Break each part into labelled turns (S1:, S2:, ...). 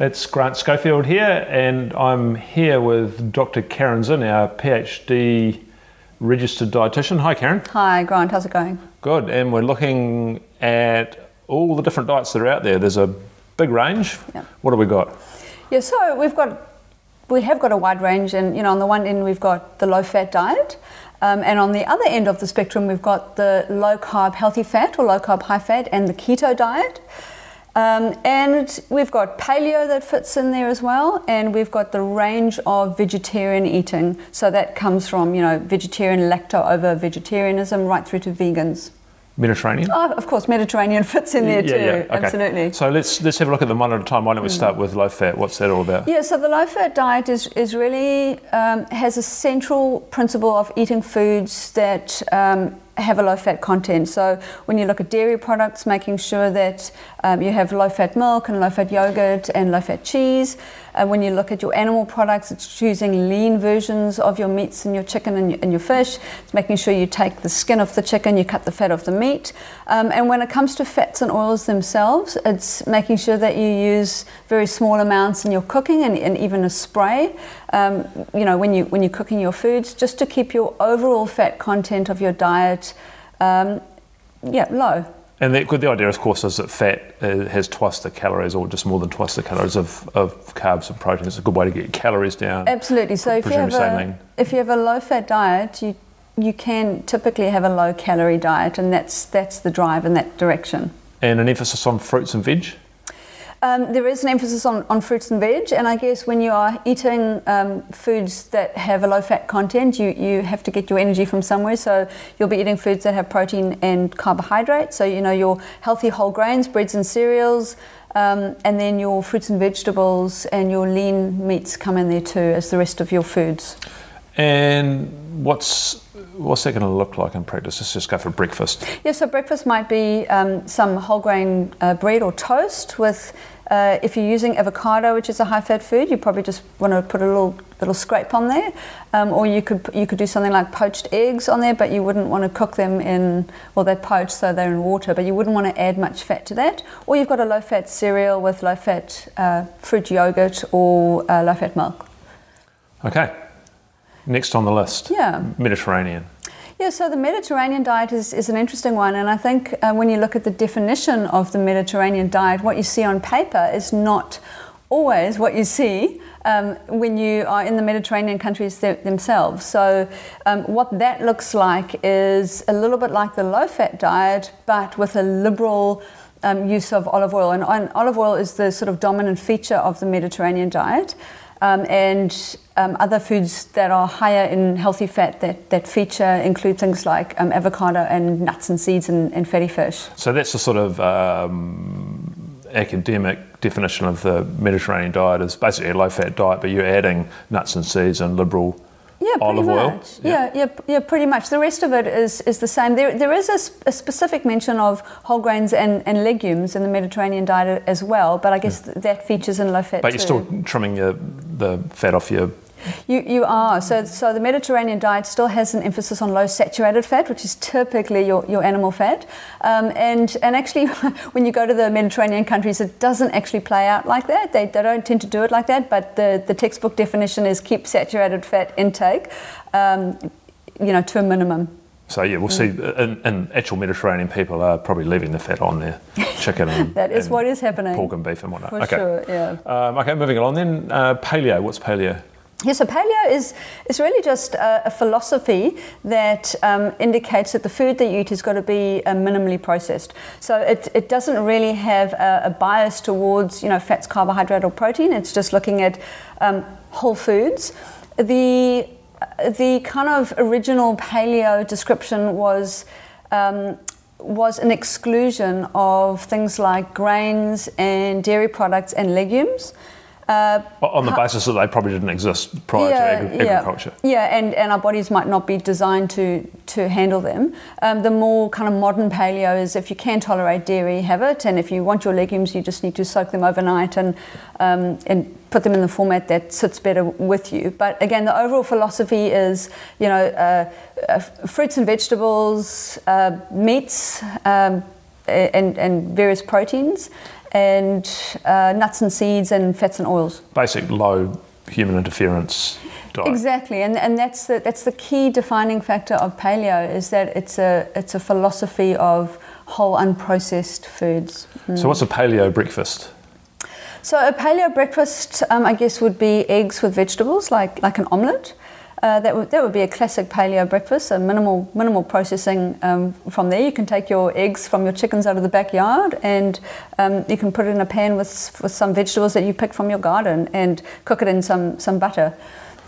S1: It's Grant Schofield here, and I'm here with Dr. Caryn Zinn, our PhD registered dietitian. Hi, Caryn.
S2: Hi, Grant. How's it going?
S1: Good. And we're looking at all the different diets that are out there. There's a big range.
S2: Yeah.
S1: What have we got?
S2: Yeah, so we've got we have got a wide range, and you know, on the one end we've got the low-fat diet, um, and on the other end of the spectrum we've got the low-carb healthy fat or low-carb high fat, and the keto diet. Um, and we've got paleo that fits in there as well, and we've got the range of vegetarian eating. So that comes from you know vegetarian lacto ovo vegetarianism right through to vegans.
S1: Mediterranean.
S2: Oh, of course, Mediterranean fits in there
S1: Yeah,
S2: too.
S1: yeah, okay.
S2: Absolutely.
S1: So let's let's have a look at them one at a time. Why don't we start with low fat? What's that all about?
S2: Yeah, so the low fat diet is, is really um, has a central principle of eating foods that um, have a low fat content. So when you look at dairy products, making sure that um, you have low fat milk and low fat yogurt and low fat cheese. Uh, when you look at your animal products, it's choosing lean versions of your meats and your chicken and your, and your fish. It's making sure you take the skin off the chicken, you cut the fat off the meat. Um, and when it comes to fats and oils themselves, it's making sure that you use very small amounts in your cooking and, and even a spray. Um, you know, when you when you're cooking your foods, just to keep your overall fat content of your diet, um, yeah, low.
S1: And the, the idea, of course, is that fat uh, has twice the calories, or just more than twice the calories of, of carbs and protein. It's a good way to get your calories down.
S2: Absolutely. So if you have a if you have a low fat diet, you you can typically have a low calorie diet, and that's that's the drive in that direction.
S1: And an emphasis on fruits and veg.
S2: Um, there is an emphasis on, on fruits and veg, and I guess when you are eating um, foods that have a low fat content, you, you have to get your energy from somewhere. So you'll be eating foods that have protein and carbohydrate. So, you know, your healthy whole grains, breads and cereals, um, and then your fruits and vegetables and your lean meats come in there too as the rest of your foods.
S1: And what's what's that going to look like in practice? Let's just go for breakfast.
S2: Yeah, so breakfast might be um, some whole grain uh, bread or toast with, uh, if you're using avocado, which is a high fat food, you probably just want to put a little little scrape on there, um, or you could you could do something like poached eggs on there, but you wouldn't want to cook them in well they're poached so they're in water, but you wouldn't want to add much fat to that. Or you've got a low fat cereal with low fat uh, fruit yogurt or uh, low fat milk.
S1: Okay. Next on the list.
S2: Yeah.
S1: Mediterranean.
S2: Yeah, so the Mediterranean diet is, is an interesting one, and I think uh, when you look at the definition of the Mediterranean diet, what you see on paper is not always what you see um, when you are in the Mediterranean countries th- themselves. So, um, what that looks like is a little bit like the low fat diet, but with a liberal um, use of olive oil. And, and olive oil is the sort of dominant feature of the Mediterranean diet. Um, and um, other foods that are higher in healthy fat that, that feature include things like um, avocado and nuts and seeds and, and fatty fish.
S1: So that's the sort of um, academic definition of the Mediterranean diet is basically a low fat diet, but you're adding nuts and seeds and liberal
S2: Yeah, pretty
S1: olive
S2: much.
S1: oil.
S2: Yeah. yeah, yeah, pretty much. The rest of it is, is the same. There, there is a specific mention of whole grains and, and legumes in the Mediterranean diet as well, but I guess th- that features in low fat
S1: But you're still trimming your, the fat off your.
S2: You, you are. So, so the Mediterranean diet still has an emphasis on low saturated fat, which is typically your, your animal fat. Um, and, and actually, when you go to the Mediterranean countries, it doesn't actually play out like that. They, they don't tend to do it like that, but the, the textbook definition is keep saturated fat intake, um, you know, to a minimum.
S1: So yeah, we'll see. And, in actual Mediterranean people are probably leaving the fat on their chicken. And,
S2: That is
S1: and
S2: what is happening.
S1: Pork and beef and whatnot.
S2: For
S1: okay.
S2: sure, yeah.
S1: Um, okay, moving along then. Uh, paleo. What's paleo?
S2: Yeah, so paleo is, is really just a, a philosophy that um, indicates that the food that you eat has got to be uh, minimally processed. So it, it doesn't really have a, a bias towards you know fats, carbohydrate, or protein. It's just looking at um, whole foods. The the kind of original paleo description was. Um, was an exclusion of things like grains and dairy products and legumes. Uh,
S1: On the basis that they probably didn't exist prior to agri- agriculture.
S2: yeah, and, and our bodies might not be designed to, to handle them. Um, the more kind of modern paleo is if you can tolerate dairy, have it, and if you want your legumes, you just need to soak them overnight and, um, and put them in the format that sits better with you. But again, the overall philosophy is, you know, uh, uh, fruits and vegetables, uh, meats, um, and, and various proteins, and uh, nuts and seeds, and fats and oils.
S1: Basic low human interference diet.
S2: Exactly, and, and that's the that's the key defining factor of paleo is that it's a it's a philosophy of whole unprocessed foods.
S1: So what's a paleo breakfast?
S2: So a paleo breakfast, um, I guess, would be eggs with vegetables, like like an omelette. Uh, that would that would be a classic paleo breakfast. So minimal minimal processing um, from there. You can take your eggs from your chickens out of the backyard, and um, you can put it in a pan with with some vegetables that you pick from your garden, and cook it in some some butter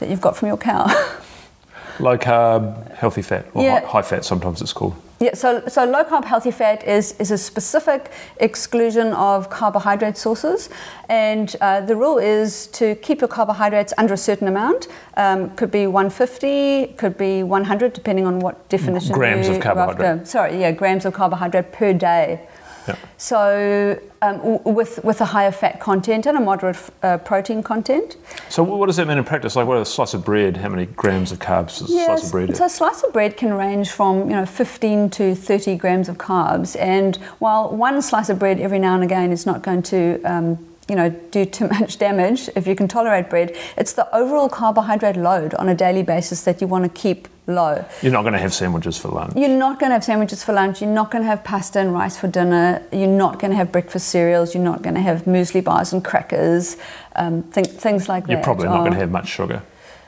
S2: that you've got from your cow.
S1: Low carb, healthy fat, or
S2: Yeah.
S1: high, high fat sometimes it's called.
S2: Yeah, so, so low carb healthy fat is, is a specific exclusion of carbohydrate sources. And uh, the rule is to keep your carbohydrates under a certain amount. Um, could be 150, could be 100, depending on what definition
S1: Grams
S2: you
S1: of carbohydrate.
S2: after. Sorry, yeah, grams of carbohydrate per day.
S1: Yeah.
S2: So um, w- with, with a higher fat content and a moderate uh, protein content.
S1: So what does that mean in practice? Like what a slice of bread, how many grams of carbs does a slice of bread have?
S2: so a slice of bread can range from you know 15 to 30 grams of carbs, and while one slice of bread every now and again is not going to um, you know do too much damage if you can tolerate bread, it's the overall carbohydrate load on a daily basis that you want to keep low.
S1: You're not going to have sandwiches for lunch.
S2: You're not going to have sandwiches for lunch. You're not going to have pasta and rice for dinner. You're not going to have breakfast cereals. You're not going to have muesli bars and crackers, um, th- things like that.
S1: You're probably not going to have much sugar.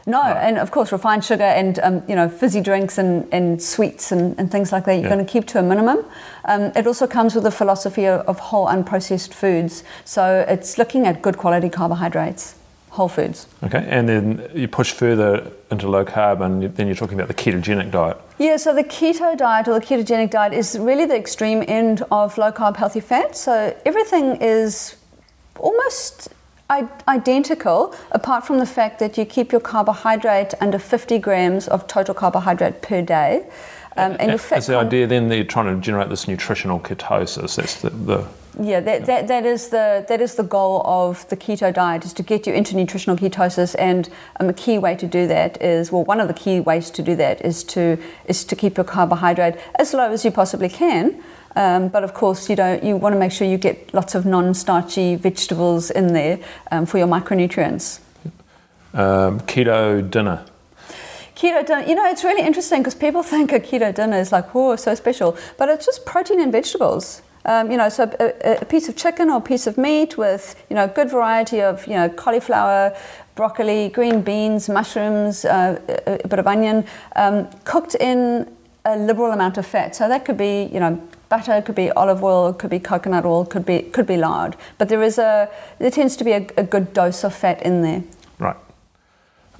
S2: no, and of course refined sugar and um, you know fizzy drinks and, and sweets and, and things like that you're
S1: Yeah.
S2: going to keep to a minimum. Um, it also comes with a philosophy of, of whole unprocessed foods, so it's looking at good quality carbohydrates, whole foods.
S1: Okay, and then you push further into low carb, and then you're talking about the ketogenic diet.
S2: Yeah, so the keto diet or the ketogenic diet is really the extreme end of low carb healthy fat. So everything is almost identical, apart from the fact that you keep your carbohydrate under 50 grams of total carbohydrate per day. Um, and fat
S1: Is the idea then that you're trying to generate this nutritional ketosis? That's the, the
S2: Yeah, that, that, that is the that is the goal of the keto diet is to get you into nutritional ketosis, and um, a key way to do that is well, one of the key ways to do that is to is to keep your carbohydrate as low as you possibly can. Um, but of course, you don't. You want to make sure you get lots of non-starchy vegetables in there um, for your micronutrients.
S1: um, keto dinner.
S2: Keto dinner, you know, it's really interesting because people think a keto dinner is like, oh, so special, but it's just protein and vegetables. Um, you know, so a, a piece of chicken or a piece of meat with, you know, a good variety of, you know, cauliflower, broccoli, green beans, mushrooms, uh, a, a bit of onion, um, cooked in a liberal amount of fat. So that could be, you know, butter, could be olive oil, could be coconut oil, could be could be lard. But there is a there tends to be a, a good dose of fat in there.
S1: Right.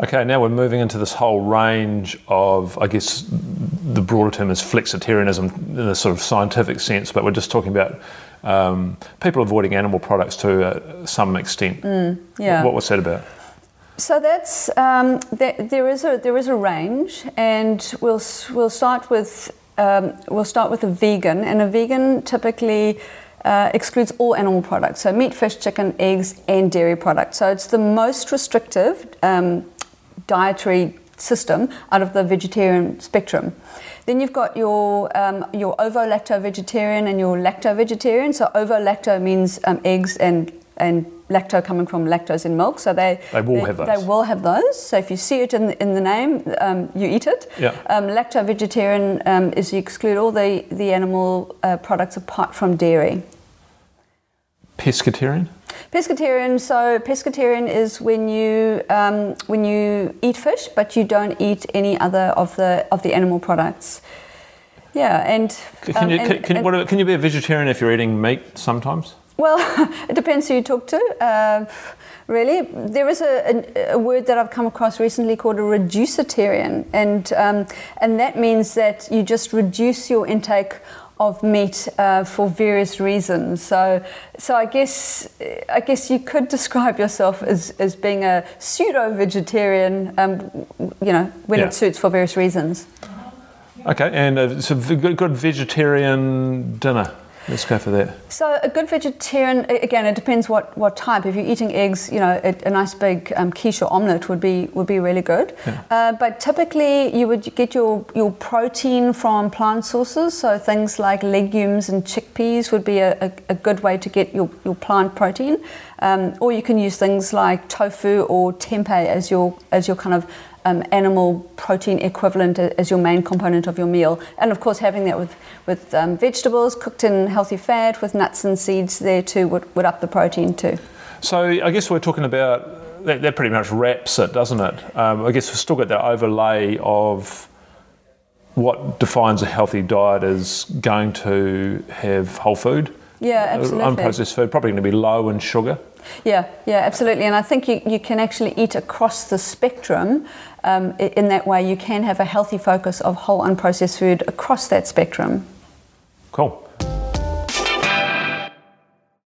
S1: Okay, now we're moving into this whole range of, I guess, the broader term is flexitarianism in the sort of scientific sense, but we're just talking about um, people avoiding animal products to uh, some extent.
S2: Yeah.
S1: What was that about?
S2: So that's um, there, there is a there is a range, and we'll we'll start with um, we'll start with a vegan, and a vegan typically uh, excludes all animal products, so meat, fish, chicken, eggs, and dairy products. So it's the most restrictive um, dietary system out of the vegetarian spectrum. Then you've got your um, your ovo-lacto vegetarian and your lacto vegetarian. So ovo-lacto means um, eggs and and lacto coming from lactose in milk. So they
S1: They will have those.
S2: They will have those. So if you see it in the, in the name, um, you eat it.
S1: Yeah.
S2: Um, lacto vegetarian um, is you exclude all the the animal uh, products apart from dairy.
S1: Pescatarian?
S2: Pescatarian. So pescatarian is when you um, when you eat fish, but you don't eat any other of the of the animal products. Yeah, and
S1: Can,
S2: um,
S1: you,
S2: and-
S1: can, can,
S2: and-
S1: what, can you be a vegetarian if you're eating meat sometimes?
S2: Well, it depends who you talk to. Uh, really, there is a, a, a word that I've come across recently called a reducitarian, and um, and that means that you just reduce your intake of meat uh, for various reasons. So, so I guess I guess you could describe yourself as, as being a pseudo vegetarian. Um, you know, when
S1: Yeah.
S2: it suits for various reasons.
S1: Okay, and uh, so v- good, good vegetarian dinner. Let's go for that.
S2: So a good vegetarian, again, it depends what, what type. If you're eating eggs, you know, a, a nice big um, quiche or omelette would be would be really good.
S1: Yeah.
S2: Uh, but typically, you would get your your protein from plant sources. So things like legumes and chickpeas would be a, a, a good way to get your, your plant protein. Um, or you can use things like tofu or tempeh as your as your kind of um, animal protein equivalent as your main component of your meal. And of course, having that with, with um, vegetables cooked in healthy fat with nuts and seeds there too would, would up the protein too.
S1: So I guess we're talking about that, that pretty much wraps it, doesn't it? Um, I guess we've still got that overlay of what defines a healthy diet is going to have whole food.
S2: Yeah, absolutely.
S1: Unprocessed food, probably going to be low in sugar.
S2: Yeah, yeah, absolutely. And I think you, you can actually eat across the spectrum. Um, in that way, you can have a healthy focus of whole unprocessed food across that spectrum.
S1: Cool.